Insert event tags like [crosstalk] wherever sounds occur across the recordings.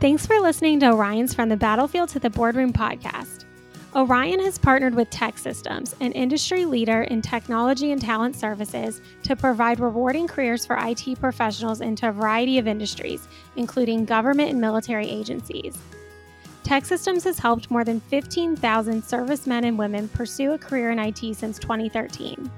Thanks for listening to Orion's From the Battlefield to the Boardroom podcast. Orion has partnered with TEKsystems, an industry leader in technology and talent services, to provide rewarding careers for IT professionals into a variety of industries, including government and military agencies. TEKsystems has helped more than 15,000 servicemen and women pursue a career in IT since 2013.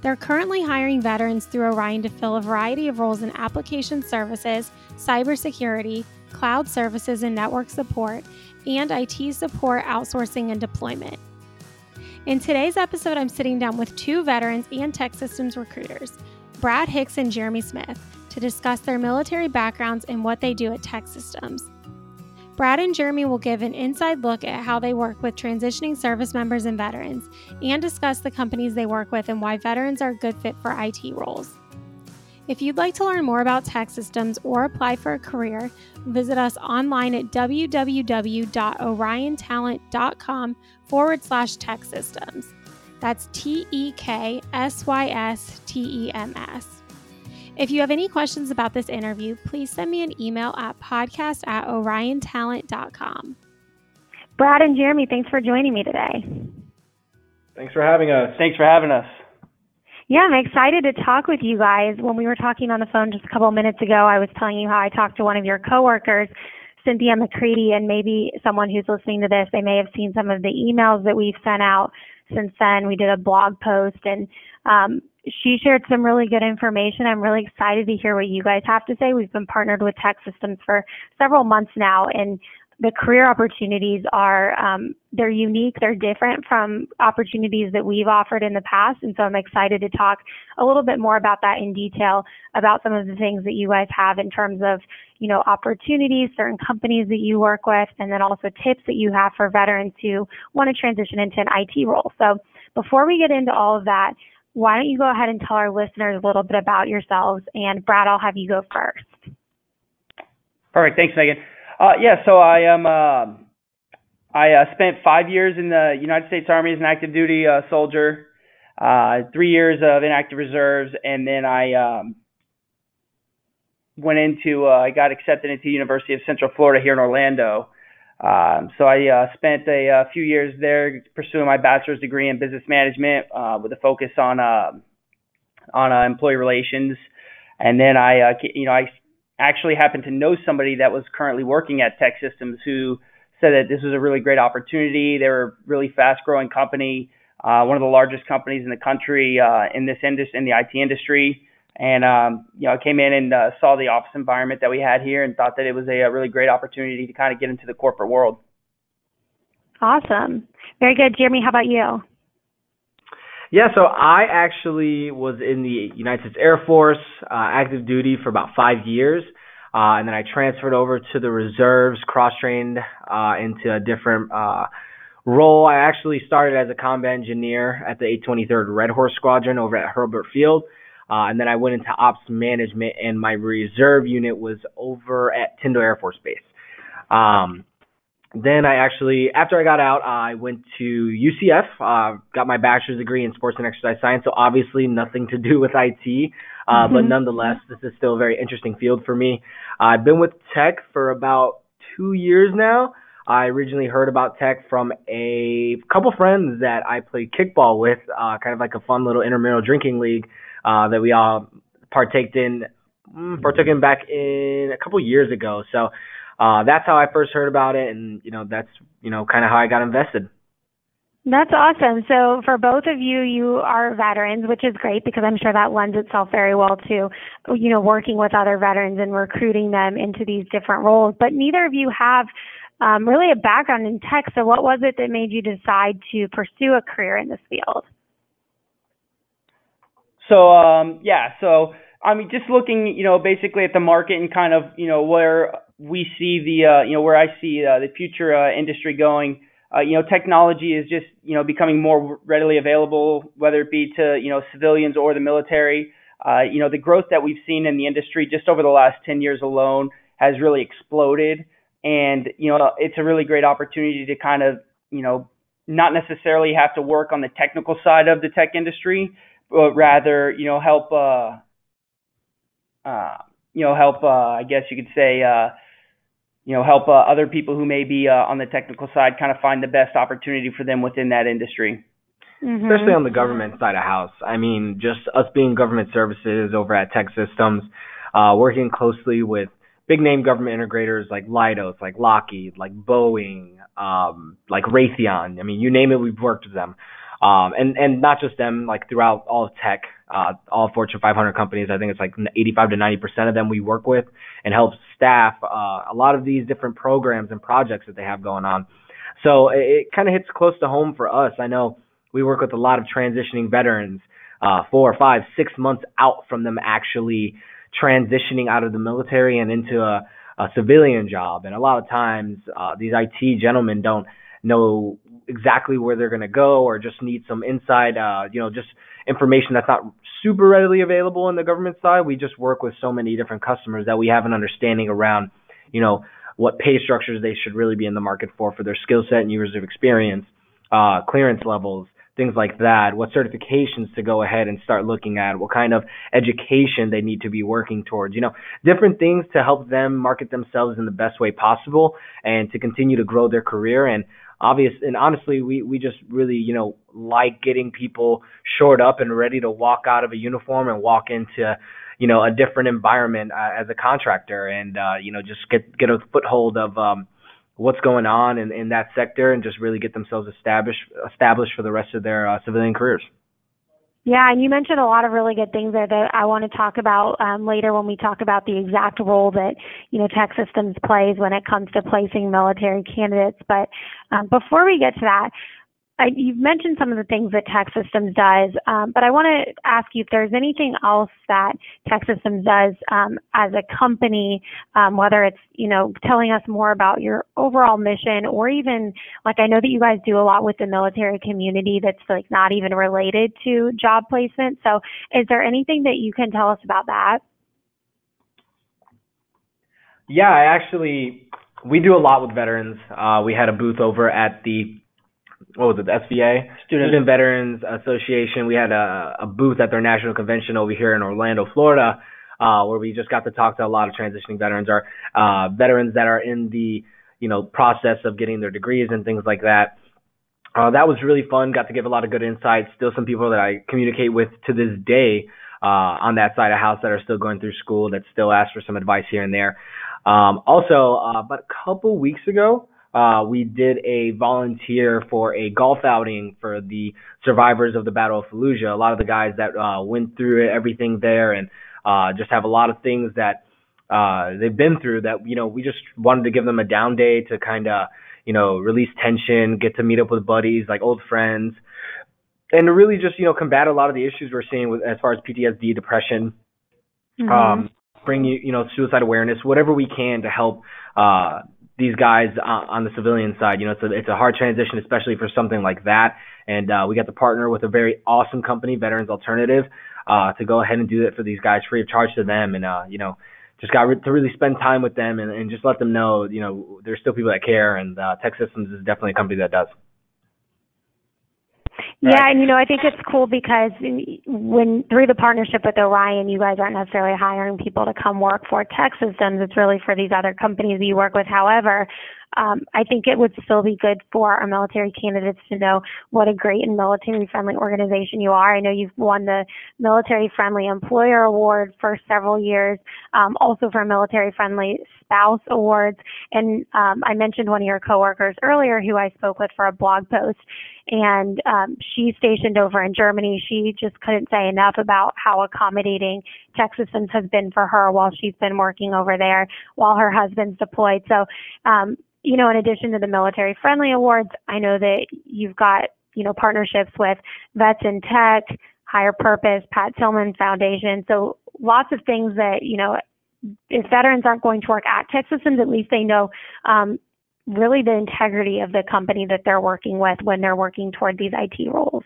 They're currently hiring veterans through Orion to fill a variety of roles in application services, cybersecurity, cloud services and network support, and IT support, outsourcing, and deployment. In today's episode, I'm sitting down with two veterans and TEKsystems recruiters, Brad Hicks and Jeremy Smith, to discuss their military backgrounds and what they do at TEKsystems. Brad and Jeremy will give an inside look at how they work with transitioning service members and veterans, and discuss the companies they work with and why veterans are a good fit for IT roles. If you'd like to learn more about TEKsystems or apply for a career, visit us online at www.oriontalent.com forward slash TEKsystems. That's T E K S Y S T E M S. If you have any questions about this interview, please send me an email at podcast at oriontalent.com. Brad and Jeremy, thanks for joining me today. Thanks for having us. Thanks for having us. Yeah, I'm excited to talk with you guys. When we were talking on the phone just a couple of minutes ago, I was telling you how I talked to one of your coworkers, Cynthia McCready, and maybe someone who's listening to this, they may have seen some of the emails that we've sent out since then. We did a blog post and um, she shared some really good information. I'm really excited to hear what you guys have to say. We've been partnered with TEKsystems for several months now, and the career opportunities are um, they're unique they're different from opportunities that we've offered in the past. And so i'm excited to talk a little bit more about that in detail about some of the things that you guys have in terms of you know opportunities certain companies that you work with and then also tips that you have for veterans who want to transition into an it role. So before we get into all of that why don't you go ahead and tell our listeners a little bit about yourselves? And brad i'll have you go first. All right thanks megan uh, yeah, so I am. Uh, I uh, spent five years in the United States Army as an active duty uh, soldier, uh, three years of inactive reserves, and then I um, went into. Uh, I got accepted into University of Central Florida here in Orlando. Um, so I uh, spent a, a few years there pursuing my bachelor's degree in business management uh, with a focus on uh, on uh, employee relations. And then I, uh, you know, I actually happened to know somebody that was currently working at TEKsystems who said that this was a really great opportunity. They were a really fast growing company, uh, one of the largest companies in the country uh, in this industry, in the IT industry. And um, you know, I came in and uh, saw the office environment that we had here, and thought that it was a, a really great opportunity to kind of get into the corporate world. Awesome, very good, Jeremy. How about you? Yeah, so I actually was in the United States Air Force, uh, active duty for about five years. Uh, and then I transferred over to the reserves, cross trained uh, into a different uh, role. I actually started as a combat engineer at the 823rd Red Horse Squadron over at Hurlburt Field. Uh, and then I went into ops management, and my reserve unit was over at Tyndall Air Force Base. Um, then I actually, after I got out, I went to UCF, uh, got my bachelor's degree in sports and exercise science. So obviously nothing to do with IT, uh, mm-hmm. but nonetheless, this is still a very interesting field for me. Uh, I've been with tech for about two years now. I originally heard about tech from a couple friends that I played kickball with, uh, kind of like a fun little intramural drinking league uh, that we all partaked in, mm, partook in back in a couple years ago. So uh, that's how I first heard about it, and you know that's you know kind of how I got invested. That's awesome. So for both of you, you are veterans, which is great because I'm sure that lends itself very well to, you know, working with other veterans and recruiting them into these different roles. But neither of you have um, really a background in tech. So what was it that made you decide to pursue a career in this field? So um, yeah, so I mean, just looking, you know, basically at the market and kind of, you know, where we see the uh, you know where I see uh, the future uh, industry going. Uh, you know, technology is just you know becoming more readily available, whether it be to you know civilians or the military. Uh, you know, the growth that we've seen in the industry just over the last 10 years alone has really exploded, and you know it's a really great opportunity to kind of you know not necessarily have to work on the technical side of the tech industry, but rather you know help uh, you know help I guess you could say you know, help uh, other people who may be uh, on the technical side kind of find the best opportunity for them within that industry. Mm-hmm. Especially on the government side of house. I mean, just us being government services over at TEKsystems, uh, working closely with big name government integrators like Leidos, like Lockheed, like Boeing, um, like Raytheon. I mean, you name it, we've worked with them. Um, and, and not just them, like throughout all of tech, uh, all Fortune 500 companies. I think it's like 85 to 90% of them we work with and help staff, uh, a lot of these different programs and projects that they have going on. So it, it kind of hits close to home for us. I know we work with a lot of transitioning veterans, uh, four, five, six months out from them actually transitioning out of the military and into a, a civilian job. And a lot of times, uh, these IT gentlemen don't know exactly where they're going to go or just need some inside, uh, you know, just information that's not super readily available in the government side. We just work with so many different customers that we have an understanding around, you know, what pay structures they should really be in the market for for their skill set and years of experience, uh, clearance levels, things like that, what certifications to go ahead and start looking at, what kind of education they need to be working towards, you know, different things to help them market themselves in the best way possible and to continue to grow their career. And obvious and honestly, we, we just really, you know, like getting people shored up and ready to walk out of a uniform and walk into, you know, a different environment uh, as a contractor and, uh, you know, just get, get a foothold of, um, what's going on in, in that sector and just really get themselves established established for the rest of their uh, civilian careers. Yeah, and you mentioned a lot of really good things there that I want to talk about um, later when we talk about the exact role that you know Tech Systems plays when it comes to placing military candidates. But um, before we get to that, I, you've mentioned some of the things that TEKsystems does, um, but I want to ask you if there's anything else that TEKsystems does um, as a company, um, whether it's you know telling us more about your overall mission, or even like I know that you guys do a lot with the military community that's like not even related to job placement. So, is there anything that you can tell us about that? Yeah, I actually we do a lot with veterans. Uh, we had a booth over at the what was it, the SVA, Student, Student Veterans Association. We had a, a booth at their national convention over here in Orlando, Florida, uh, where we just got to talk to a lot of transitioning veterans, or uh, veterans that are in the you know process of getting their degrees and things like that. Uh, that was really fun. Got to give a lot of good insights. Still, some people that I communicate with to this day uh, on that side of house that are still going through school that still ask for some advice here and there. Um, also, uh, about a couple weeks ago, uh, we did a volunteer for a golf outing for the survivors of the Battle of Fallujah. A lot of the guys that uh, went through it, everything there, and uh, just have a lot of things that uh, they've been through. That you know, we just wanted to give them a down day to kind of you know release tension, get to meet up with buddies, like old friends, and to really just you know combat a lot of the issues we're seeing with as far as PTSD, depression. Mm-hmm. Um, bring you you know suicide awareness, whatever we can to help uh, these guys on the civilian side. You know, it's a it's a hard transition, especially for something like that. And uh, we got to partner with a very awesome company, Veterans Alternative, uh, to go ahead and do that for these guys free of charge to them. And uh, you know, just got re- to really spend time with them and, and just let them know, you know, there's still people that care. And uh, TEKsystems is definitely a company that does. Yeah, and you know, I think it's cool because when through the partnership with Orion, you guys aren't necessarily hiring people to come work for TEKsystems. It's really for these other companies that you work with. However, um, I think it would still be good for our military candidates to know what a great and military friendly organization you are. I know you've won the Military Friendly Employer Award for several years, um, also for Military Friendly Spouse Awards. And um, I mentioned one of your coworkers earlier who I spoke with for a blog post, and um, she's stationed over in Germany. She just couldn't say enough about how accommodating TEKsystems has been for her while she's been working over there while her husband's deployed. So, um, you know, in addition to the military friendly awards, I know that you've got, you know, partnerships with Vets in Tech, HirePurpose, Pat Tillman Foundation. So lots of things that, you know, if veterans aren't going to work at TEKsystems, at least they know um, really the integrity of the company that they're working with when they're working toward these IT roles.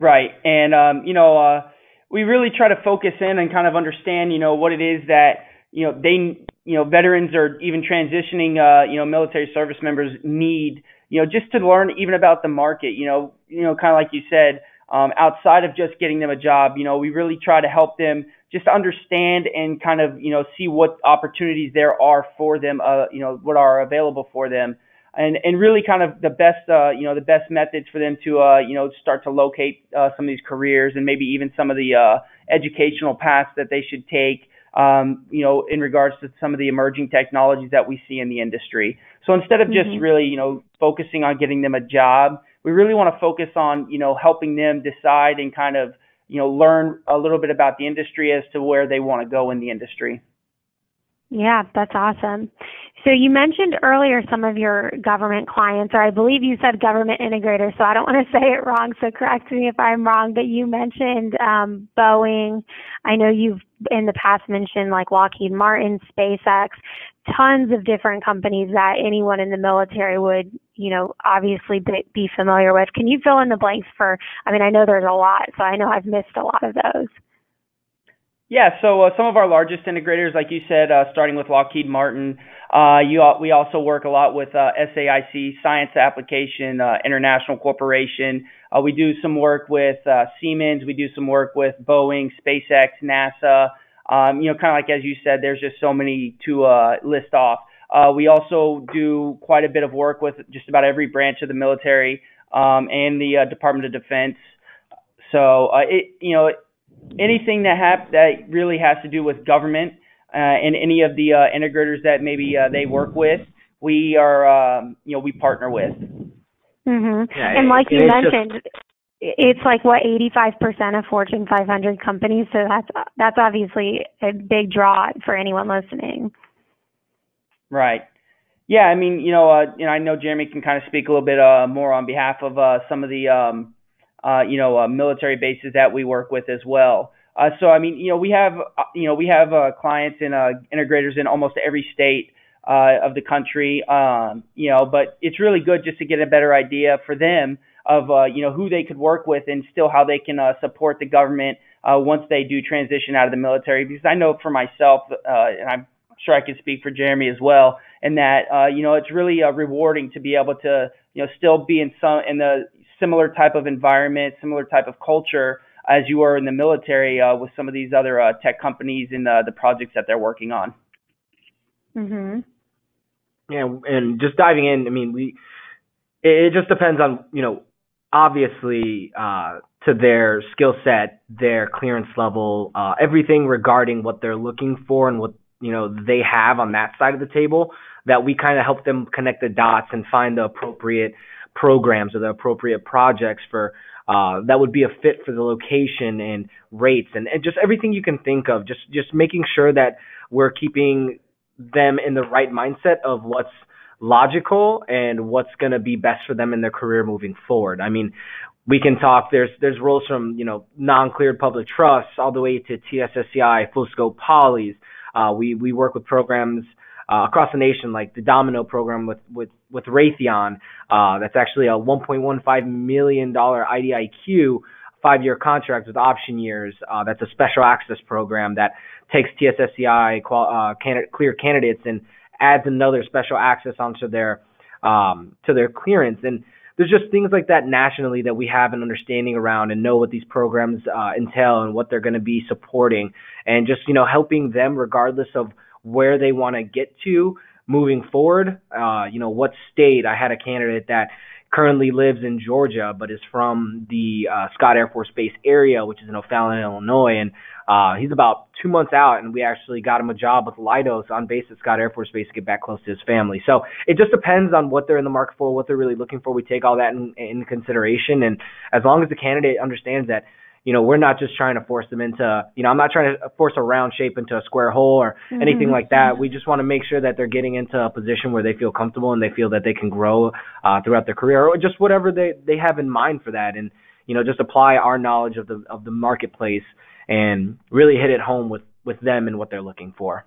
Right. And, um, you know, uh, we really try to focus in and kind of understand, you know, what it is that, you know, they you know, veterans or even transitioning, uh, you know, military service members need, you know, just to learn even about the market, you know, you know, kind of like you said, um, outside of just getting them a job, you know, we really try to help them just understand and kind of you know see what opportunities there are for them, uh, you know what are available for them, and and really kind of the best uh, you know the best methods for them to uh, you know start to locate uh, some of these careers and maybe even some of the uh, educational paths that they should take. Um, you know, in regards to some of the emerging technologies that we see in the industry. So instead of just mm-hmm. really, you know, focusing on getting them a job, we really want to focus on, you know, helping them decide and kind of, you know, learn a little bit about the industry as to where they want to go in the industry. Yeah, that's awesome. So you mentioned earlier some of your government clients, or I believe you said government integrators, so I don't want to [laughs] say it wrong, so correct me if I'm wrong, but you mentioned um, Boeing. I know you've in the past mentioned like Lockheed Martin, SpaceX, tons of different companies that anyone in the military would, you know, obviously be familiar with. Can you fill in the blanks for, I mean, I know there's a lot, so I know I've missed a lot of those. Yeah, so uh, some of our largest integrators, like you said, uh, starting with Lockheed Martin, uh, you, we also work a lot with SAIC, Science Application International Corporation. We do some work with Siemens. We do some work with Boeing, SpaceX, NASA. Um, you know, kind of like as you said, there's just so many to list off. we also do quite a bit of work with just about every branch of the military um, and the Department of Defense. So it, you know anything that have that really has to do with government uh, and any of the uh, integrators that maybe uh, they work with, we are um, you know we partner with. Mm-hmm. Yeah, and like you mentioned, just, it's like what 85% of Fortune 500 companies. So that's that's obviously a big draw for anyone listening. Right. Yeah, I mean, you know, uh, you know, I know Jeremy can kind of speak a little bit uh, more on behalf of uh, some of the um, uh, you know, uh, military bases that we work with as well. Uh, so I mean, you know, we have uh, you know we have uh, clients and uh, integrators in almost every state of the country. Um, you know, but it's really good just to get a better idea for them of you know who they could work with and still how they can support the government once they do transition out of the military. Because I know for myself, and I'm sure I can speak for Jeremy as well, and that you know it's really rewarding to be able to you know still be in some in the similar type of environment, similar type of culture as you are in the military uh, with some of these other uh, tech companies and uh, the projects that they're working on. Mhm. Yeah, and just diving in, I mean, we it, just depends on you know obviously uh, to their skill set, their clearance level, uh, everything regarding what they're looking for and what you know they have on that side of the table. That we kind of help them connect the dots and find the appropriate programs or the appropriate projects for uh, that would be a fit for the location and rates and, and just everything you can think of. Just just making sure that we're keeping them in the right mindset of what's logical and what's going to be best for them in their career moving forward. I mean, we can talk. There's there's roles from you know non-cleared public trusts all the way to TSSCI, full scope polys. Uh, we we work with programs uh, across the nation, like the Domino program with with with Raytheon. Uh, that's actually a 1.15 million dollar IDIQ five-year contract with option years. Uh, that's a special access program that takes TSSCI qual- uh, candidate, clear candidates and adds another special access onto their um, to their clearance. And there's just things like that nationally that we have an understanding around and know what these programs uh, entail and what they're going to be supporting, and just you know helping them regardless of where they want to get to moving forward. Uh, you know, what state? I had a candidate that currently lives in Georgia, but is from the uh, Scott Air Force Base area, which is in O'Fallon, Illinois, and uh, he's about two months out, and we actually got him a job with Leidos on base at Scott Air Force Base to get back close to his family. So it just depends on what they're in the market for, what they're really looking for. We take all that in, in consideration, and as long as the candidate understands that you know, we're not just trying to force them into, you know, I'm not trying to force a round shape into a square hole or mm-hmm. anything like that. We just want to make sure that they're getting into a position where they feel comfortable and they feel that they can grow uh, throughout their career or just whatever they, they have in mind for that. And, you know, just apply our knowledge of the, of the marketplace and really hit it home with, with them and what they're looking for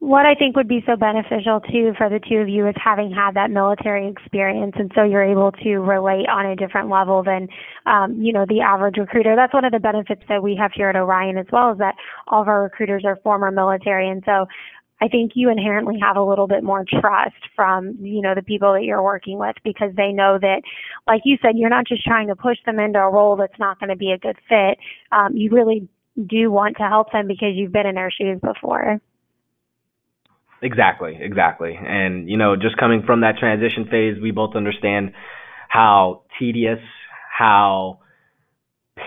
what I think would be so beneficial too for the two of you is having had that military experience, and so you're able to relate on a different level than, um, you know, the average recruiter. That's one of the benefits that we have here at Orion as well, is that all of our recruiters are former military, and so I think you inherently have a little bit more trust from, you know, the people that you're working with because they know that, like you said, you're not just trying to push them into a role that's not going to be a good fit. Um, you really do want to help them because you've been in their shoes before. Exactly, exactly. And, you know, just coming from that transition phase, we both understand how tedious, how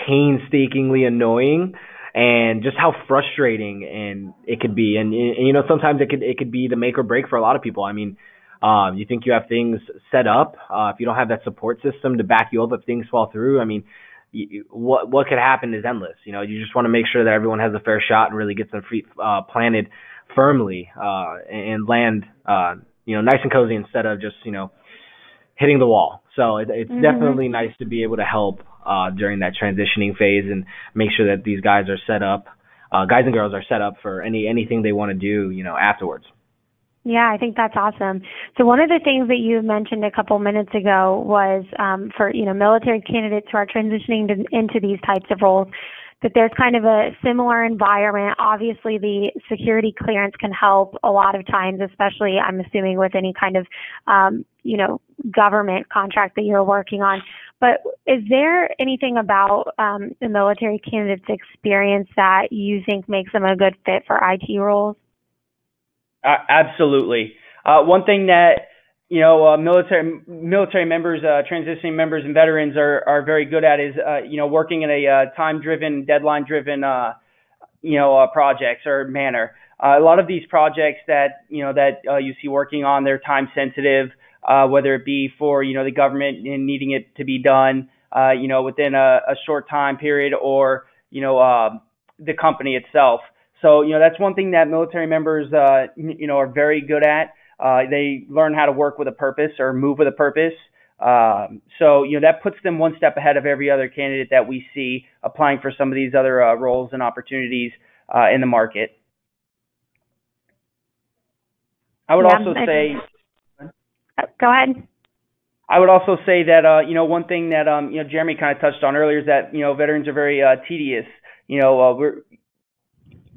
painstakingly annoying and just how frustrating and it could be. And, and you know sometimes it could it could be the make or break for a lot of people. I mean um you think you have things set up uh if you don't have that support system to back you up if things fall through i mean you, what what could happen is endless. You know you just want to make sure that everyone has a fair shot and really gets them free, uh planted firmly uh, and land uh, you know nice and cozy instead of just you know hitting the wall. So it, it's mm-hmm. definitely nice to be able to help uh, during that transitioning phase and make sure that these guys are set up, uh, guys and girls are set up for any anything they want to do you know afterwards. Yeah, I think that's awesome. So one of the things that you mentioned a couple minutes ago was um, for you know military candidates who are transitioning to, into these types of roles that there's kind of a similar environment. Obviously, the security clearance can help a lot of times, especially I'm assuming with any kind of, um, you know, government contract that you're working on. But is there anything about um, the military candidate's experience that you think makes them a good fit for IT roles? Uh, absolutely. Uh, one thing that you know, uh, military military members, uh, transitioning members, and veterans are are very good at is uh, you know working in a uh, time-driven, deadline-driven, uh, you know, uh, projects or manner. A lot of these projects that you know that you see working on, they're time sensitive, whether it be for you know the government and needing it to be done, you know, within a, a short time period, or you know, the company itself. So you know that's one thing that military members, you know, are very good at. Uh, they learn how to work with a purpose or move with a purpose. Um, so you know that puts them one step ahead of every other candidate that we see applying for some of these other uh, roles and opportunities uh, in the market. I would yeah, also I say. Go ahead. I would also say that uh, you know one thing that um, you know Jeremy kind of touched on earlier is that you know veterans are very uh, tedious. You know uh, we're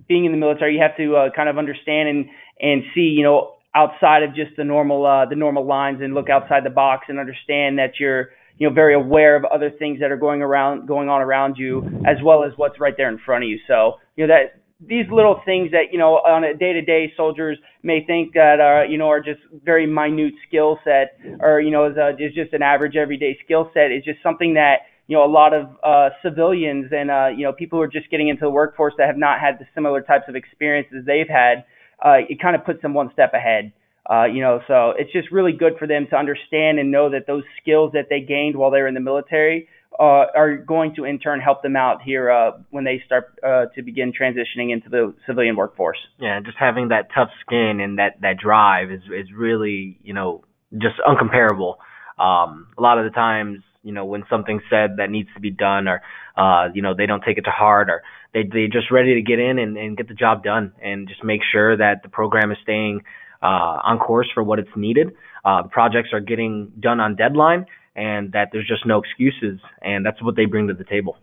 being in the military, you have to uh, kind of understand and and see you know outside of just the normal uh, the normal lines and look outside the box and understand that you're you know very aware of other things that are going around going on around you as well as what's right there in front of you. So you know that these little things that you know on a day to day soldiers may think that are you know are just very minute skill set or you know is, a, is just an average everyday skill set is just something that you know a lot of uh, civilians and uh, you know people who are just getting into the workforce that have not had the similar types of experiences they've had uh, it kind of puts them one step ahead. Uh, you know, so it's just really good for them to understand and know that those skills that they gained while they were in the military uh, are going to in turn help them out here uh, when they start uh, to begin transitioning into the civilian workforce. Yeah, just having that tough skin and that that drive is is really you know just uncomparable. Um, a lot of the times, you know, when something's said that needs to be done, or uh, you know, they don't take it to heart, or they they just ready to get in and, and get the job done and just make sure that the program is staying uh, on course for what it's needed. Uh, projects are getting done on deadline and that there's just no excuses and that's what they bring to the table.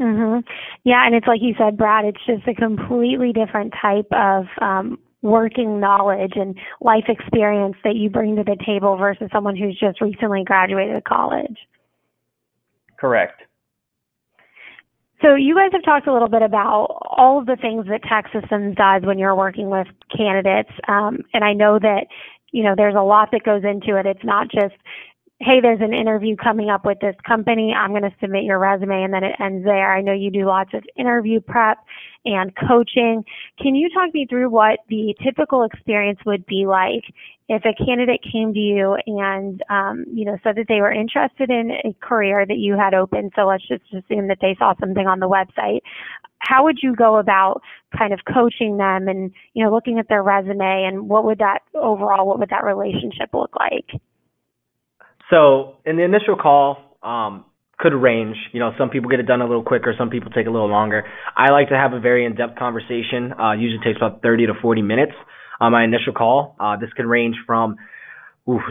Mhm. Yeah, and it's like you said, Brad. It's just a completely different type of um, working knowledge and life experience that you bring to the table versus someone who's just recently graduated college. Correct. So you guys have talked a little bit about all of the things that TEKsystems does when you're working with candidates, um, and I know that you know there's a lot that goes into it. It's not just hey, there's an interview coming up with this company. I'm going to submit your resume and then it ends there. I know you do lots of interview prep and coaching. Can you talk me through what the typical experience would be like if a candidate came to you and, um, you know, said that they were interested in a career that you had open? So let's just assume that they saw something on the website. How would you go about kind of coaching them and, you know, looking at their resume and what would that overall, what would that relationship look like? So in the initial call, um, could range. You know, some people get it done a little quicker, some people take a little longer. I like to have a very in-depth conversation. Uh, usually takes about 30 to 40 minutes on my initial call. Uh, this can range from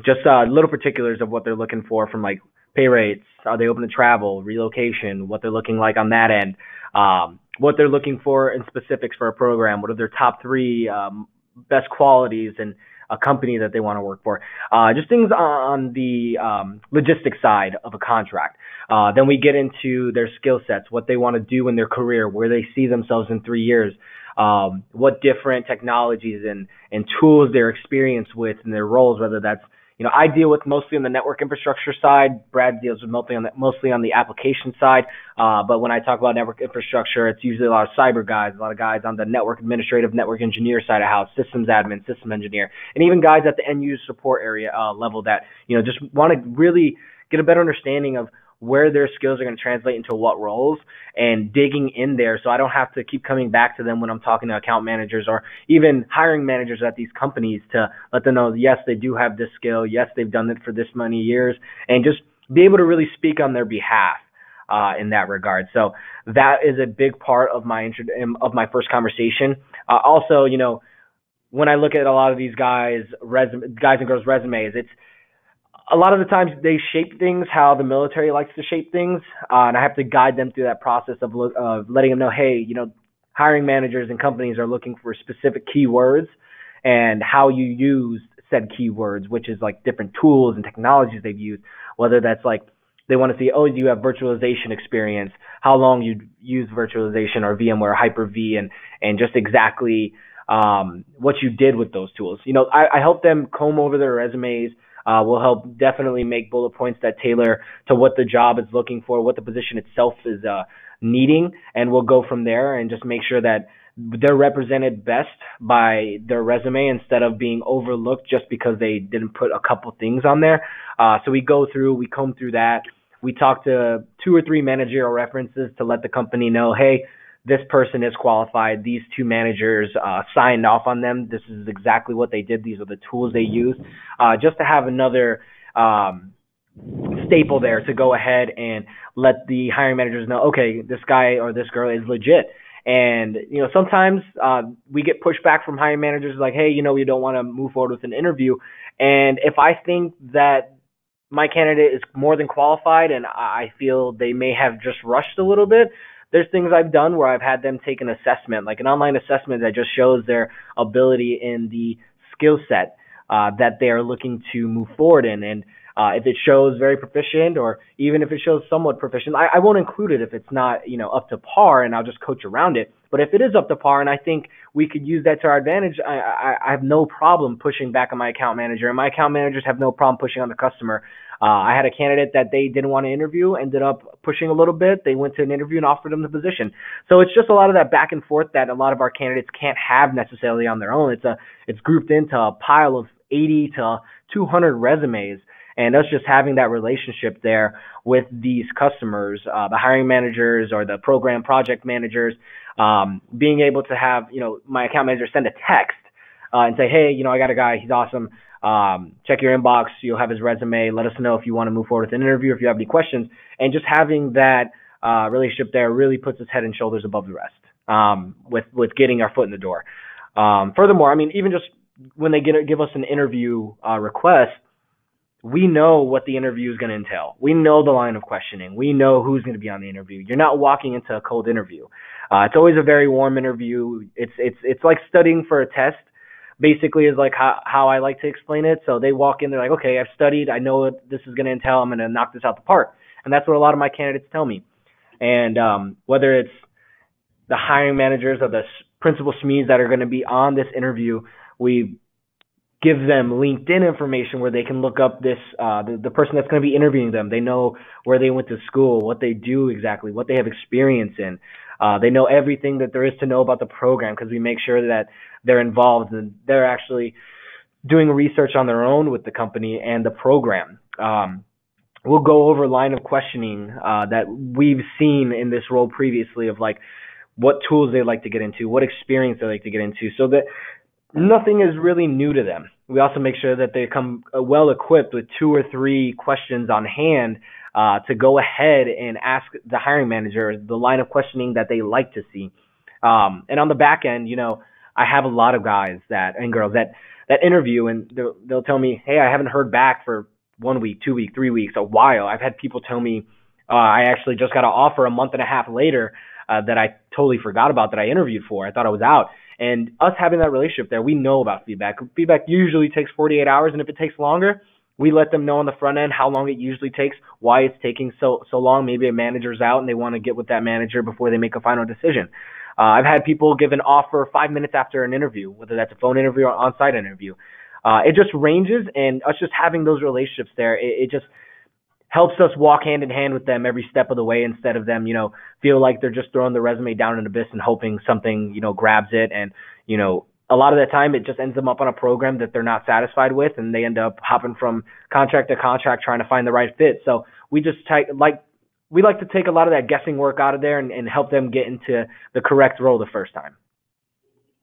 just uh, little particulars of what they're looking for, from like pay rates, are they open to travel, relocation, what they're looking like on that end, um, what they're looking for in specifics for a program, what are their top three um, best qualities, and a company that they want to work for. Uh, just things on the um, logistics side of a contract. Uh, then we get into their skill sets, what they want to do in their career, where they see themselves in three years, um, what different technologies and, and tools they're experienced with in their roles, whether that's you know, I deal with mostly on the network infrastructure side. Brad deals with mostly on the, mostly on the application side. Uh, but when I talk about network infrastructure, it's usually a lot of cyber guys, a lot of guys on the network administrative, network engineer side of house, systems admin, system engineer, and even guys at the end user support area uh, level that you know just want to really get a better understanding of where their skills are going to translate into what roles and digging in there so I don't have to keep coming back to them when I'm talking to account managers or even hiring managers at these companies to let them know, yes, they do have this skill. Yes, they've done it for this many years and just be able to really speak on their behalf. Uh, in that regard, so that is a big part of my intro- of my first conversation. Uh, also, you know, when I look at a lot of these guys, resume, guys and girls' resumes, it's a lot of the times they shape things how the military likes to shape things, uh, and I have to guide them through that process of of letting them know, hey, you know, hiring managers and companies are looking for specific keywords and how you use said keywords, which is like different tools and technologies they've used, whether that's like they want to see, oh, you have virtualization experience, how long you use virtualization or VMware Hyper-V, and and just exactly um, what you did with those tools. You know, I, I help them comb over their resumes uh, will help definitely make bullet points that tailor to what the job is looking for, what the position itself is uh, needing, and we'll go from there and just make sure that they're represented best by their resume instead of being overlooked just because they didn't put a couple things on there. Uh, so we go through, we comb through that. We talk to two or three managerial references to let the company know, hey, this person is qualified. These two managers uh, signed off on them. This is exactly what they did. These are the tools they used. Uh, just to have another um, staple there to go ahead and let the hiring managers know, okay, this guy or this girl is legit. And you know, sometimes uh, we get pushback from hiring managers like, hey, you know, we don't want to move forward with an interview. And if I think that my candidate is more than qualified and I feel they may have just rushed a little bit, there's things I've done where I've had them take an assessment, like an online assessment that just shows their ability in the skill set uh, that they are looking to move forward in. And uh, if it shows very proficient, or even if it shows somewhat proficient, I, I won't include it if it's not, you know, up to par, and I'll just coach around it. But if it is up to par, and I think we could use that to our advantage, I, I, I have no problem pushing back on my account manager, and my account managers have no problem pushing on the customer uh, I had a candidate that they didn't want to interview, ended up pushing a little bit. They went to an interview and offered them the position. So it's just a lot of that back and forth that a lot of our candidates can't have necessarily on their own. It's a it's grouped into a pile of 80 to 200 resumes and us just having that relationship there with these customers, uh, the hiring managers or the program project managers, um, being able to have you know my account manager send a text uh, and say, hey, you know I got a guy, he's awesome. Um, check your inbox. You'll have his resume. Let us know if you want to move forward with an interview, if you have any questions. And just having that uh, relationship there really puts us head and shoulders above the rest um, with with getting our foot in the door. Um, furthermore, I mean, even just when they get give us an interview uh, request, we know what the interview is going to entail. We know the line of questioning. We know who's going to be on the interview. You're not walking into a cold interview. Uh, it's always a very warm interview. It's it's it's like studying for a test basically is like how, how I like to explain it. So they walk in, they're like, okay, I've studied, I know what this is going to entail, I'm going to knock this out the park. And that's what a lot of my candidates tell me. And um, whether it's the hiring managers or the principal SMEs that are going to be on this interview, we give them LinkedIn information where they can look up this uh, the, the person that's going to be interviewing them. They know where they went to school, what they do exactly, what they have experience in. Uh, they know everything that there is to know about the program because we make sure that they're involved and they're actually doing research on their own with the company and the program. Um, we'll go over line of questioning uh, that we've seen in this role previously of like what tools they like to get into, what experience they like to get into, so that nothing is really new to them. We also make sure that they come uh, well equipped with two or three questions on hand uh, to go ahead and ask the hiring manager the line of questioning that they like to see. Um, and on the back end, you know, I have a lot of guys that and girls that that interview and they'll, they'll tell me, hey, I haven't heard back for one week, two week, three weeks, a while. I've had people tell me uh, I actually just got an offer a month and a half later uh, that I totally forgot about that I interviewed for. I thought I was out, And us having that relationship there, we know about feedback. Feedback usually takes 48 hours, and if it takes longer, we let them know on the front end how long it usually takes, why it's taking so so long. Maybe a manager's out and they want to get with that manager before they make a final decision. Uh, I've had people give an offer five minutes after an interview, whether that's a phone interview or on-site interview. Uh, it just ranges, and us just having those relationships there, it, it just helps us walk hand in hand with them every step of the way instead of them, you know, feel like they're just throwing the resume down in the abyss and hoping something, you know, grabs it and, you know, a lot of the time it just ends them up on a program that they're not satisfied with and they end up hopping from contract to contract trying to find the right fit. So we just take, like we like to take a lot of that guessing work out of there and, and help them get into the correct role the first time.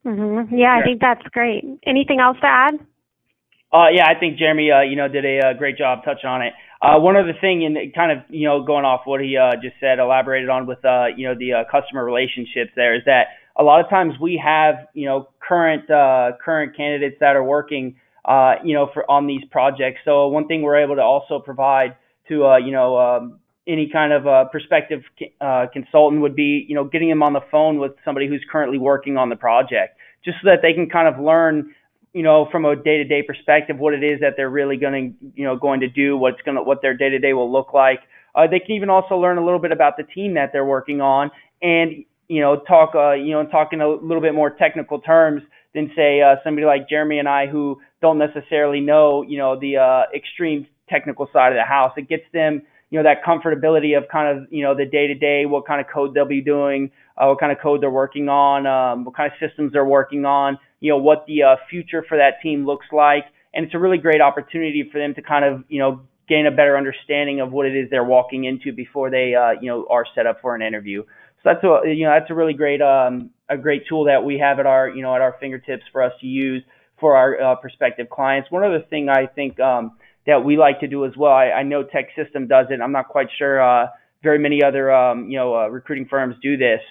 Mm-hmm. Yeah, I think that's great. Anything else to add? Uh, yeah, I think Jeremy, uh, you know, did a, a uh, great job touching on it. Uh, one other thing, and kind of, you know, going off what he uh, just said, elaborated on with, uh, you know, the uh, customer relationships there is that a lot of times we have, you know, current uh, current candidates that are working, uh, you know, for on these projects. So one thing we're able to also provide to, uh, you know, um, any kind of uh, prospective uh, consultant would be, you know, getting them on the phone with somebody who's currently working on the project, just so that they can kind of learn you know, from a day-to-day perspective, what it is that they're really going to, you know, going to do, what's going to, what their day-to-day will look like. Uh, they can even also learn a little bit about the team that they're working on, and you know, talk, uh, you know, talk in a little bit more technical terms than say uh, somebody like Jeremy and I who don't necessarily know, you know, the uh, extreme technical side of the house. It gets them, you know, that comfortability of kind of, you know, the day-to-day, what kind of code they'll be doing, uh, what kind of code they're working on, um, what kind of systems they're working on, you know, what the uh, future for that team looks like. And it's a really great opportunity for them to kind of, you know, gain a better understanding of what it is they're walking into before they, uh, you know, are set up for an interview. So that's a, you know, that's a really great, um, a great tool that we have at our, you know, at our fingertips for us to use for our uh, prospective clients. One other thing I think um, that we like to do as well, I, I know Tech System does it. I'm not quite sure uh, very many other, um, you know, uh, recruiting firms do this,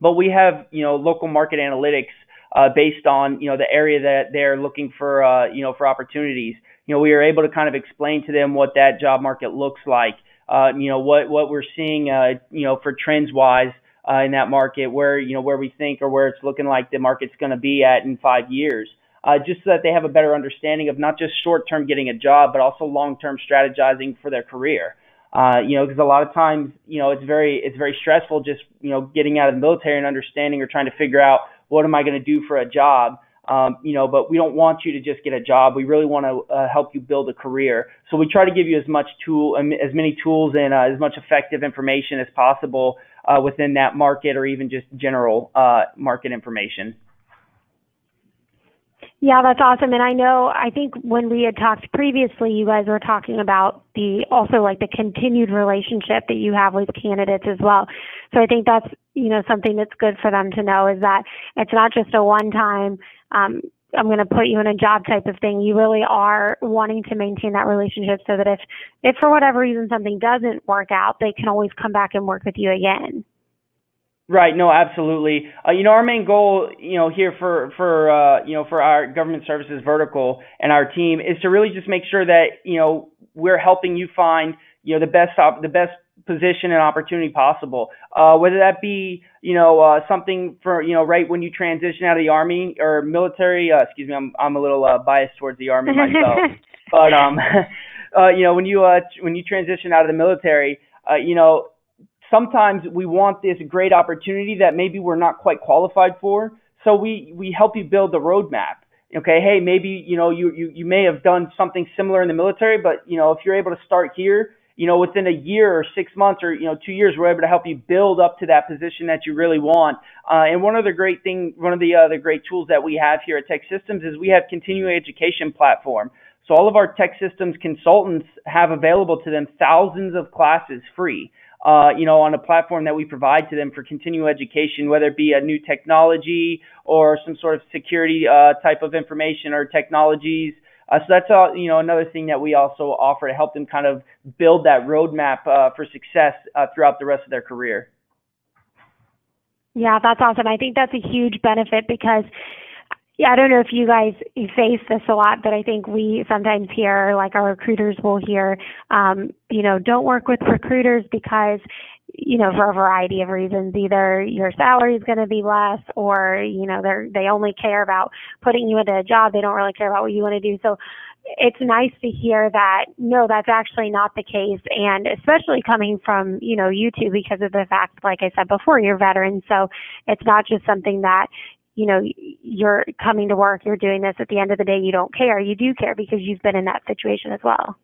but we have, you know, local market analytics uh, based on you know the area that they're looking for uh, you know for opportunities. You know, we are able to kind of explain to them what that job market looks like. Uh, you know what what we're seeing uh, you know for trends wise uh, in that market, where you know where we think or where it's looking like the market's going to be at in five years. Uh, just so that they have a better understanding of not just short term getting a job, but also long term strategizing for their career. Uh, you know, because a lot of times, you know, it's very it's very stressful just you know getting out of the military and understanding or trying to figure out what am I going to do for a job? Um, you know, but we don't want you to just get a job. We really want to uh, help you build a career. So we try to give you as much tool, as many tools, and uh, as much effective information as possible uh, within that market, or even just general uh, market information. Yeah, that's awesome. And I know, I think when we had talked previously, you guys were talking about the also like the continued relationship that you have with candidates as well. So I think that's, you know, something that's good for them to know is that it's not just a one time, um, I'm going to put you in a job type of thing. You really are wanting to maintain that relationship so that if, if for whatever reason something doesn't work out, they can always come back and work with you again. Right. No, absolutely. Uh, you know, our main goal, you know, here for for uh, you know for our government services vertical and our team is to really just make sure that you know we're helping you find you know the best op- the best position and opportunity possible. Uh, whether that be you know uh, something for you know right when you transition out of the army or military. Uh, excuse me, I'm I'm a little uh, biased towards the army myself, [laughs] but um, [laughs] uh, you know when you uh when you transition out of the military, uh, you know sometimes we want this great opportunity that maybe we're not quite qualified for. So we, we help you build the roadmap. Okay, hey, maybe you know you, you you may have done something similar in the military, but you know if you're able to start here, you know within a year or six months or you know two years, we're able to help you build up to that position that you really want. Uh, and one of the great thing, one of the other great tools that we have here at TEKsystems is we have continuing education platform. So all of our TEKsystems consultants have available to them thousands of classes free uh, you know, on a platform that we provide to them for continual education, whether it be a new technology or some sort of security uh, type of information or technologies. Uh, so that's all, you know, another thing that we also offer to help them kind of build that roadmap uh, for success uh, throughout the rest of their career. Yeah, that's awesome. I think that's a huge benefit because yeah, I don't know if you guys face this a lot, but I think we sometimes hear, like our recruiters will hear, um, you know, don't work with recruiters because you know, for a variety of reasons. Either your salary is going to be less, or you know, they're, they only care about putting you into a job. They don't really care about what you want to do. So it's nice to hear that no, that's actually not the case, and especially coming from you know you two because of the fact, like I said before, you're veterans. So it's not just something that you know you're coming to work, you're doing this. At the end of the day, you don't care. You do care because you've been in that situation as well.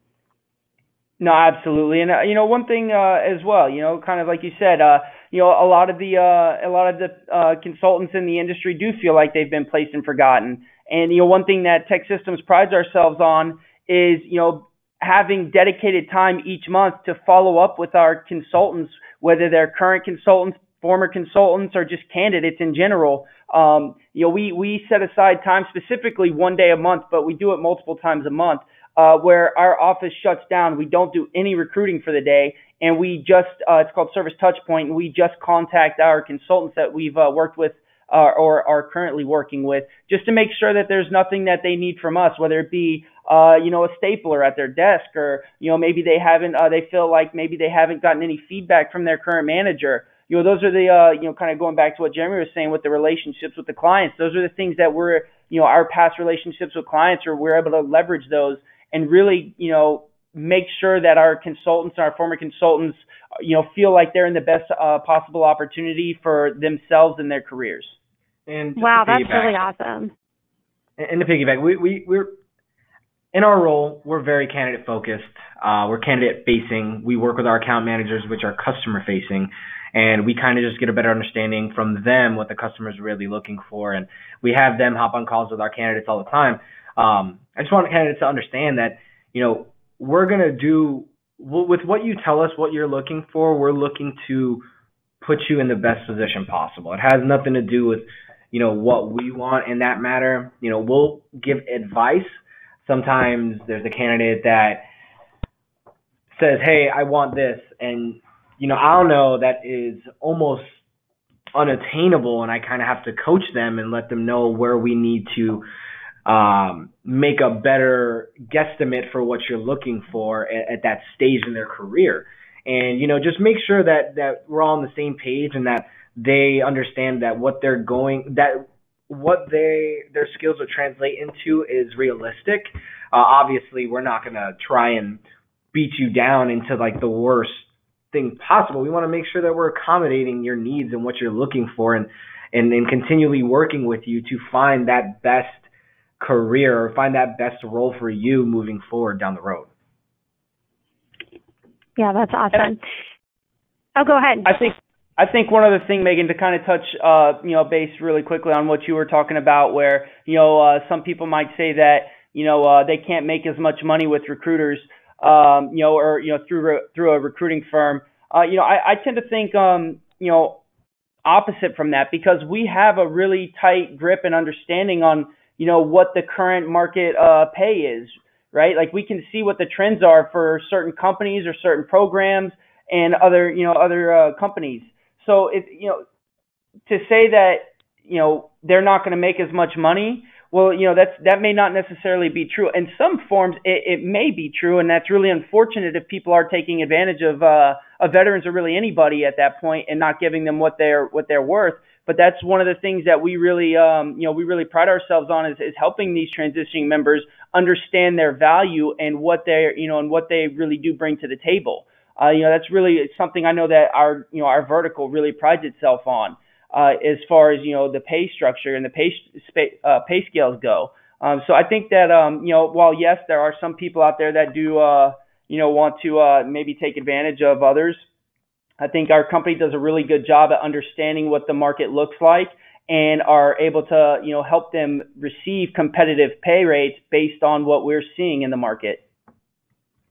No, absolutely, and uh, you know one thing uh, as well. You know, kind of like you said, uh, you know, a lot of the uh, a lot of the uh, consultants in the industry do feel like they've been placed and forgotten. And you know, one thing that TEKsystems prides ourselves on is you know having dedicated time each month to follow up with our consultants, whether they're current consultants, former consultants, or just candidates in general. Um, you know, we we set aside time specifically one day a month, but we do it multiple times a month uh, where our office shuts down. We don't do any recruiting for the day, and we just uh, it's called Service Touchpoint, and we just contact our consultants that we've uh, worked with uh, or are currently working with, just to make sure that there's nothing that they need from us, whether it be uh, you know a stapler at their desk, or you know maybe they haven't uh, they feel like maybe they haven't gotten any feedback from their current manager. You know those are the uh, you know kind of going back to what Jeremy was saying with the relationships with the clients. Those are the things that we're you know our past relationships with clients, or we're able to leverage those and really, you know, make sure that our consultants, and our former consultants, you know, feel like they're in the best uh, possible opportunity for themselves and their careers. And wow, that's really awesome. And to piggyback, we, we we're in our role, we're very candidate focused. Uh, we're candidate facing. We work with our account managers, which are customer facing, and we kind of just get a better understanding from them what the customer is really looking for. And we have them hop on calls with our candidates all the time. Um, I just want candidates to understand that, you know, we're going to do with what you tell us what you're looking for, we're looking to put you in the best position possible. It has nothing to do with, you know, what we want in that matter. You know, we'll give advice. Sometimes there's a candidate that says, "Hey, I want this," and you know, I don't know that is almost unattainable, and I kind of have to coach them and let them know where we need to um, make a better guesstimate for what you're looking for at, at that stage in their career. And, you know, just make sure that, that we're all on the same page and that they understand that what they're going, that what they, their skills will translate into is realistic. Uh, obviously, we're not to try and beat you down into like the worst thing possible. We want to make sure that we're accommodating your needs and what you're looking for and, and, and continually working with you to find that best career or find that best role for you moving forward down the road. Yeah, that's awesome. I, oh, go ahead. I think I think one other thing, Megan, to kind of touch, uh, you know, base really quickly on what you were talking about, where you know uh, some people might say that you know uh, they can't make as much money with recruiters, um, you know, or you know through re- through a recruiting firm. Uh, you know, I, I tend to think, um, you know, opposite from that because we have a really tight grip and understanding on you know what the current market uh, pay is, right? Like we can see what the trends are for certain companies or certain programs and other you know other uh, companies. So if you know to say that you know they're not going to make as much money, well, you know that's that may not necessarily be true. In some forms, it, it may be true, and that's really unfortunate if people are taking advantage of uh, of veterans or really anybody at that point and not giving them what they're what they're worth but that's one of the things that we really, um, you know, we really pride ourselves on is, is helping these transitioning members understand their value and what they, you know, and what they really do bring to the table. Uh, you know, that's really something I know that our, you know, our vertical really prides itself on uh, as far as you know the pay structure and the pay uh, pay scales go. Um, so I think that um, you know, while yes, there are some people out there that do, uh, you know, want to uh, maybe take advantage of others I think our company does a really good job at understanding what the market looks like and are able to, you know, help them receive competitive pay rates based on what we're seeing in the market.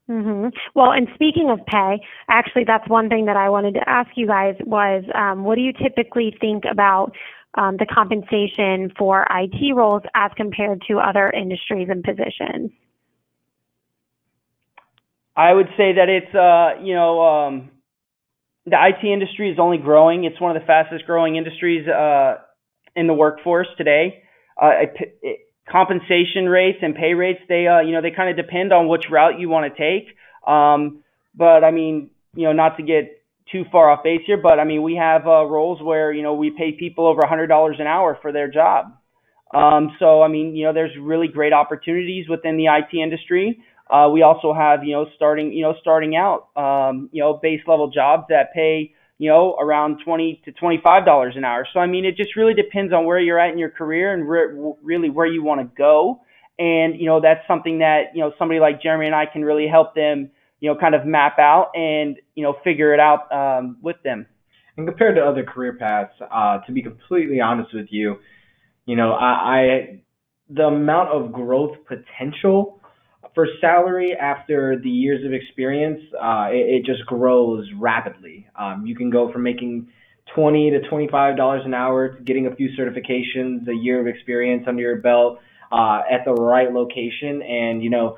Mm-hmm. Well, and speaking of pay, actually, that's one thing that I wanted to ask you guys was, um, what do you typically think about um, the compensation for IT roles as compared to other industries and positions? I would say that it's, uh, you know, um, the IT industry is only growing. It's one of the fastest growing industries uh, in the workforce today. Uh, it, it, compensation rates and pay rates, they uh, you know they kind of depend on which route you want to take. Um, but I mean, you know, not to get too far off base here, but I mean, we have uh, roles where you know we pay people over hundred dollars an hour for their job. Um, so I mean, you know, there's really great opportunities within the IT industry. Uh, we also have you know starting you know starting out um, you know base level jobs that pay you know around twenty to twenty five dollars an hour. So I mean, it just really depends on where you're at in your career and re- really where you want to go. And you know, that's something that you know somebody like Jeremy and I can really help them you know, kind of map out and, you know, figure it out um, with them. And compared to other career paths, uh, to be completely honest with you, you know, I, I the amount of growth potential for salary after the years of experience, uh, it, it just grows rapidly. Um, you can go from making twenty to twenty-five dollars an hour to getting a few certifications, a year of experience under your belt uh, at the right location, and you know,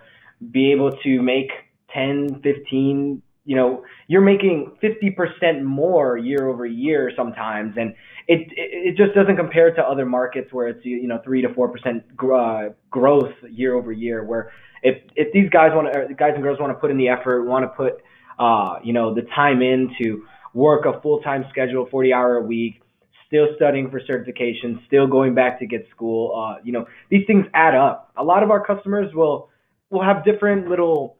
be able to make 10, 15, you know, you're making 50% more year over year sometimes. And it, it, it just doesn't compare to other markets where it's, you know, three to 4% uh, growth year over year, where if, if these guys want to, guys and girls want to put in the effort, want to put, uh, you know, the time in to work a full-time schedule, 40 hour a week, still studying for certification, still going back to get school. Uh, you know, these things add up. A lot of our customers will will have different little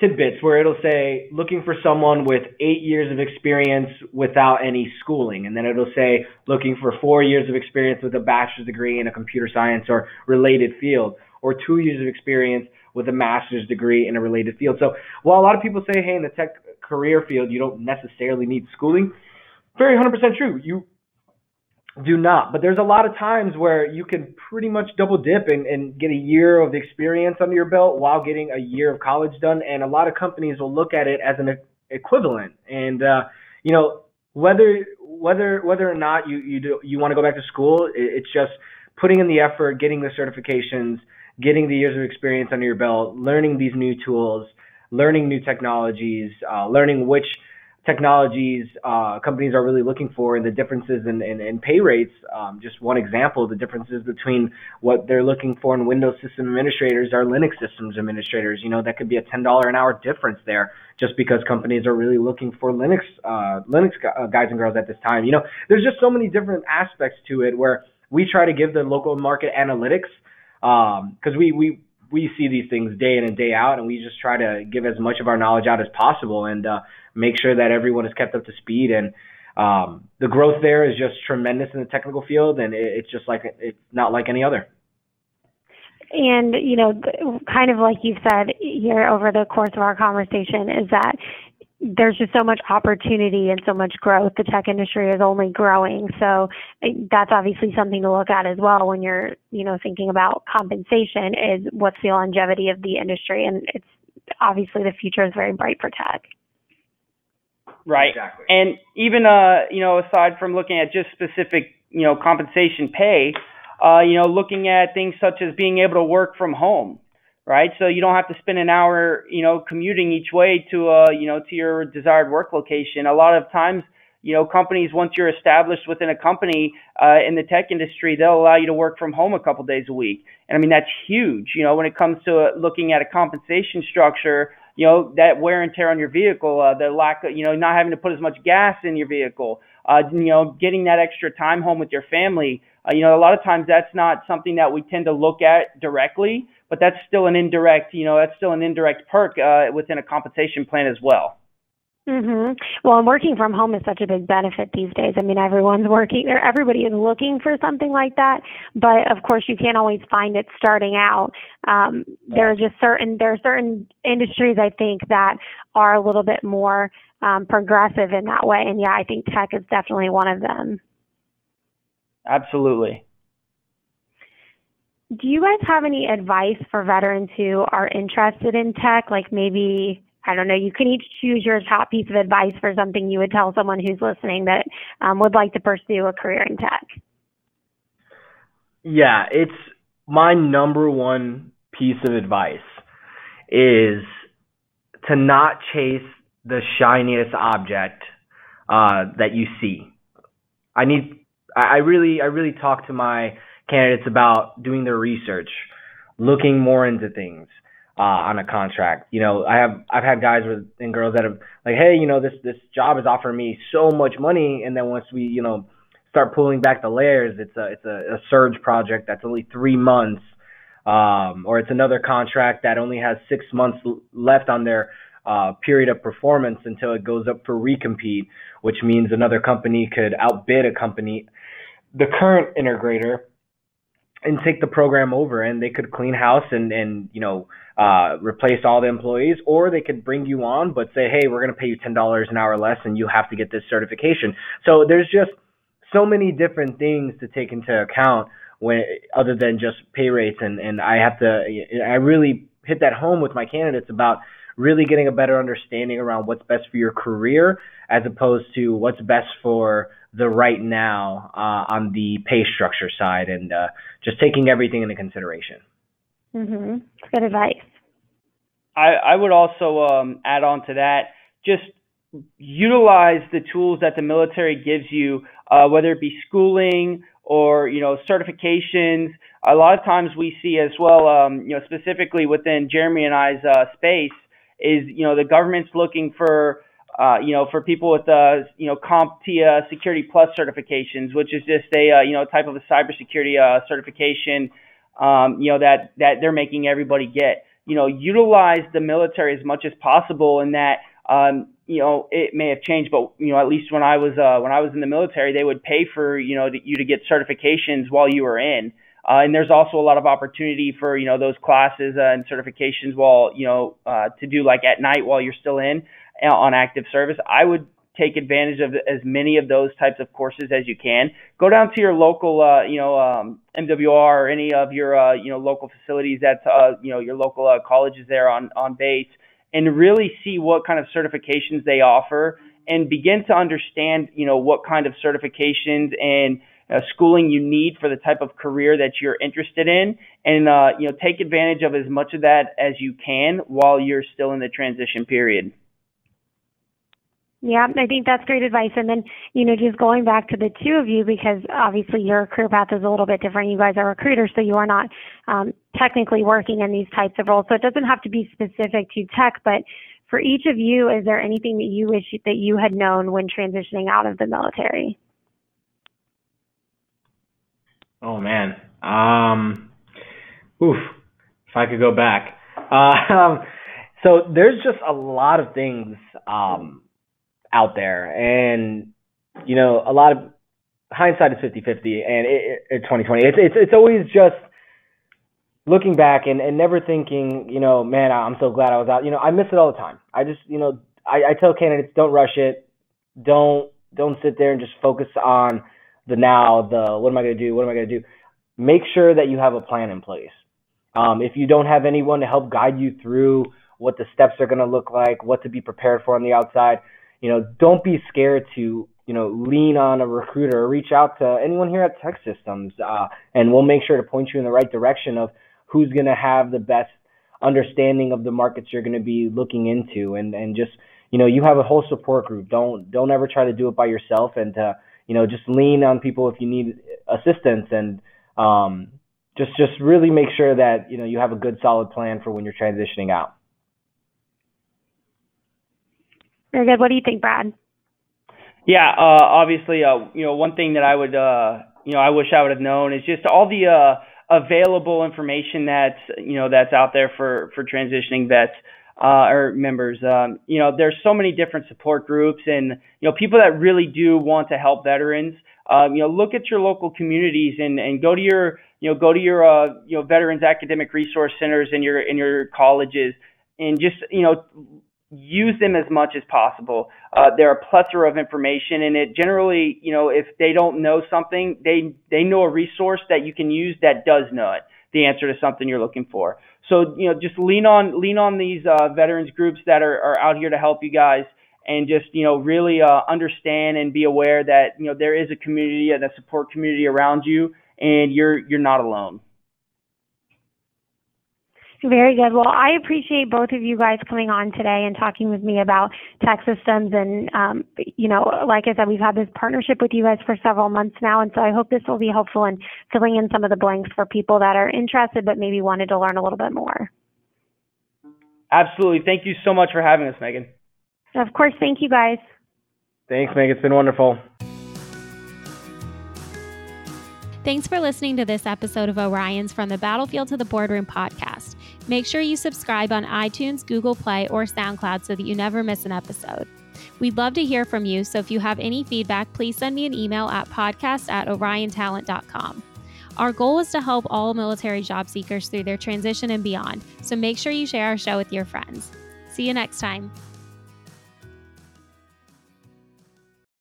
tidbits where it'll say looking for someone with eight years of experience without any schooling and then it'll say looking for four years of experience with a bachelor's degree in a computer science or related field or two years of experience with a master's degree in a related field so while a lot of people say hey in the tech career field you don't necessarily need schooling very 100% true you do not. But there's a lot of times where you can pretty much double dip and, and get a year of experience under your belt while getting a year of college done. And a lot of companies will look at it as an equivalent. And uh, you know whether whether whether or not you you do you want to go back to school, it's just putting in the effort, getting the certifications, getting the years of experience under your belt, learning these new tools, learning new technologies, uh, learning which technologies uh, companies are really looking for and the differences in, in, in pay rates. Um, just one example, the differences between what they're looking for in Windows system administrators are Linux systems administrators. You know, that could be a $10 an hour difference there just because companies are really looking for Linux, uh, Linux uh, guys and girls at this time. You know, there's just so many different aspects to it where we try to give the local market analytics because um, we, we, we see these things day in and day out, and we just try to give as much of our knowledge out as possible and uh, make sure that everyone is kept up to speed. And um, the growth there is just tremendous in the technical field, and it, it's just like it's not like any other. And you know, kind of like you've said here over the course of our conversation, is that there's just so much opportunity and so much growth. The tech industry is only growing. So that's obviously something to look at as well when you're, you know, thinking about compensation is what's the longevity of the industry. And it's obviously the future is very bright for tech. Right. Exactly. And even, uh, you know, aside from looking at just specific, you know, compensation pay, uh, you know, looking at things such as being able to work from home right? So you don't have to spend an hour, you know, commuting each way to, uh, you know, to your desired work location. A lot of times, you know, companies once you're established within a company uh, in the tech industry, they'll allow you to work from home a couple days a week. And I mean that's huge. You know, when it comes to uh, looking at a compensation structure, you know, that wear and tear on your vehicle, uh, the lack of, you know, not having to put as much gas in your vehicle, uh, you know, getting that extra time home with your family. Uh, you know, a lot of times that's not something that we tend to look at directly, but that's still an indirect, you know, that's still an indirect perk uh, within a compensation plan as well. Mhm. Well, and working from home is such a big benefit these days. I mean, everyone's working or everybody is looking for something like that, but of course you can't always find it starting out. Um there are just certain there are certain industries I think that are a little bit more um progressive in that way. And yeah, I think tech is definitely one of them. Absolutely do you guys have any advice for veterans who are interested in tech? Like maybe, I don't know, you can each choose your top piece of advice for something you would tell someone who's listening that um, would like to pursue a career in tech. Yeah, it's my number one piece of advice is to not chase the shiniest object uh, that you see. I need, I really, I really talk to my candidates about doing their research, looking more into things, uh, on a contract. You know, I have I've had guys with and girls that have like, hey, you know, this this job is offering me so much money, and then once we, you know, start pulling back the layers, it's a it's a, a surge project that's only three months, um, or it's another contract that only has six months left on their uh, period of performance until it goes up for recompete, which means another company could outbid a company, the current integrator, and take the program over, and they could clean house and and you know uh, replace all the employees, or they could bring you on but say, hey, we're going to pay you ten dollars an hour less, and you have to get this certification. So there's just so many different things to take into account when other than just pay rates, and and I have to I really hit that home with my candidates about really getting a better understanding around what's best for your career as opposed to what's best for the right now uh, on the pay structure side and uh, just taking everything into consideration. Mm-hmm. Good advice. I, I would also um, add on to that just utilize the tools that the military gives you, uh, whether it be schooling or you know certifications. A lot of times we see as well, um, you know, specifically within Jeremy and I's uh, space, is you know the government's looking for uh, you know for people with uh, you know CompTIA Security Plus certifications, which is just a uh, you know type of a cybersecurity uh, certification, um, you know that that they're making everybody get. You know, utilize the military as much as possible in that. Um, you know, it may have changed, but you know, at least when I was uh, when I was in the military, they would pay for you know to, you to get certifications while you were in. Uh, and there's also a lot of opportunity for you know those classes uh, and certifications while you know uh, to do like at night while you're still in uh, on active service. I would take advantage of as many of those types of courses as you can. Go down to your local uh, you know um, MWR or any of your uh, you know local facilities that's uh, you know your local uh, colleges there on on base and really see what kind of certifications they offer and begin to understand you know what kind of certifications and uh, schooling you need for the type of career that you're interested in, and uh, you know take advantage of as much of that as you can while you're still in the transition period. Yeah, I think that's great advice. And then, you know, just going back to the two of you, because obviously your career path is a little bit different. You guys are recruiters, so you are not um, technically working in these types of roles. So it doesn't have to be specific to tech, but for each of you, is there anything that you wish that you had known when transitioning out of the military? Oh man. Um, oof. If I could go back. Uh, [laughs] so there's just a lot of things um, out there, and you know, a lot of hindsight is 50-50, and it, it, 2020. It's it's it's always just looking back and, and never thinking, you know, man, I'm so glad I was out. You know, I miss it all the time. I just, you know, I, I tell candidates don't rush it. Don't don't sit there and just focus on the now, the what am I going to do? What am I going to do? Make sure that you have a plan in place. Um, if you don't have anyone to help guide you through what the steps are going to look like, what to be prepared for on the outside, you know, don't be scared to you know lean on a recruiter or reach out to anyone here at TEKsystems, uh, and we'll make sure to point you in the right direction of who's going to have the best understanding of the markets you're going to be looking into, and and just you know you have a whole support group. Don't don't ever try to do it by yourself, and uh, you know, just lean on people if you need assistance and um, just just really make sure that you know you have a good solid plan for when you're transitioning out. Very good. What do you think, Brad? Yeah, uh, obviously, uh, you know, one thing that I would, uh, you know, I wish I would have known is just all the uh, available information that's, you know, that's out there for for transitioning vets uh, or members. Um, you know, there's so many different support groups and, you know, people that really do want to help veterans. Um, you know, look at your local communities and, and go to your, you know, go to your, uh, you know, veterans academic resource centers in your, in your colleges and just, you know, use them as much as possible. Uh, they're a plethora of information and it generally, you know, if they don't know something, they, they know a resource that you can use that does know it, the answer to something you're looking for. So you know, just lean on lean on these uh, veterans groups that are, are out here to help you guys, and just you know really uh, understand and be aware that you know there is a community and a support community around you, and you're you're not alone. Very good. Well, I appreciate both of you guys coming on today and talking with me about TEKsystems. And, um, you know, like I said, we've had this partnership with you guys for several months now. And so I hope this will be helpful in filling in some of the blanks for people that are interested but maybe wanted to learn a little bit more. Absolutely. Thank you so much for having us, Megan. Of course. Thank you, guys. Thanks, Megan. It's been wonderful. Thanks for listening to this episode of Orion's From the Battlefield to the Boardroom podcast. Make sure you subscribe on iTunes, Google Play, or SoundCloud so that you never miss an episode. We'd love to hear from you, so if you have any feedback, please send me an email at podcast at oriontalent.com. Our goal is to help all military job seekers through their transition and beyond, so make sure you share our show with your friends. See you next time.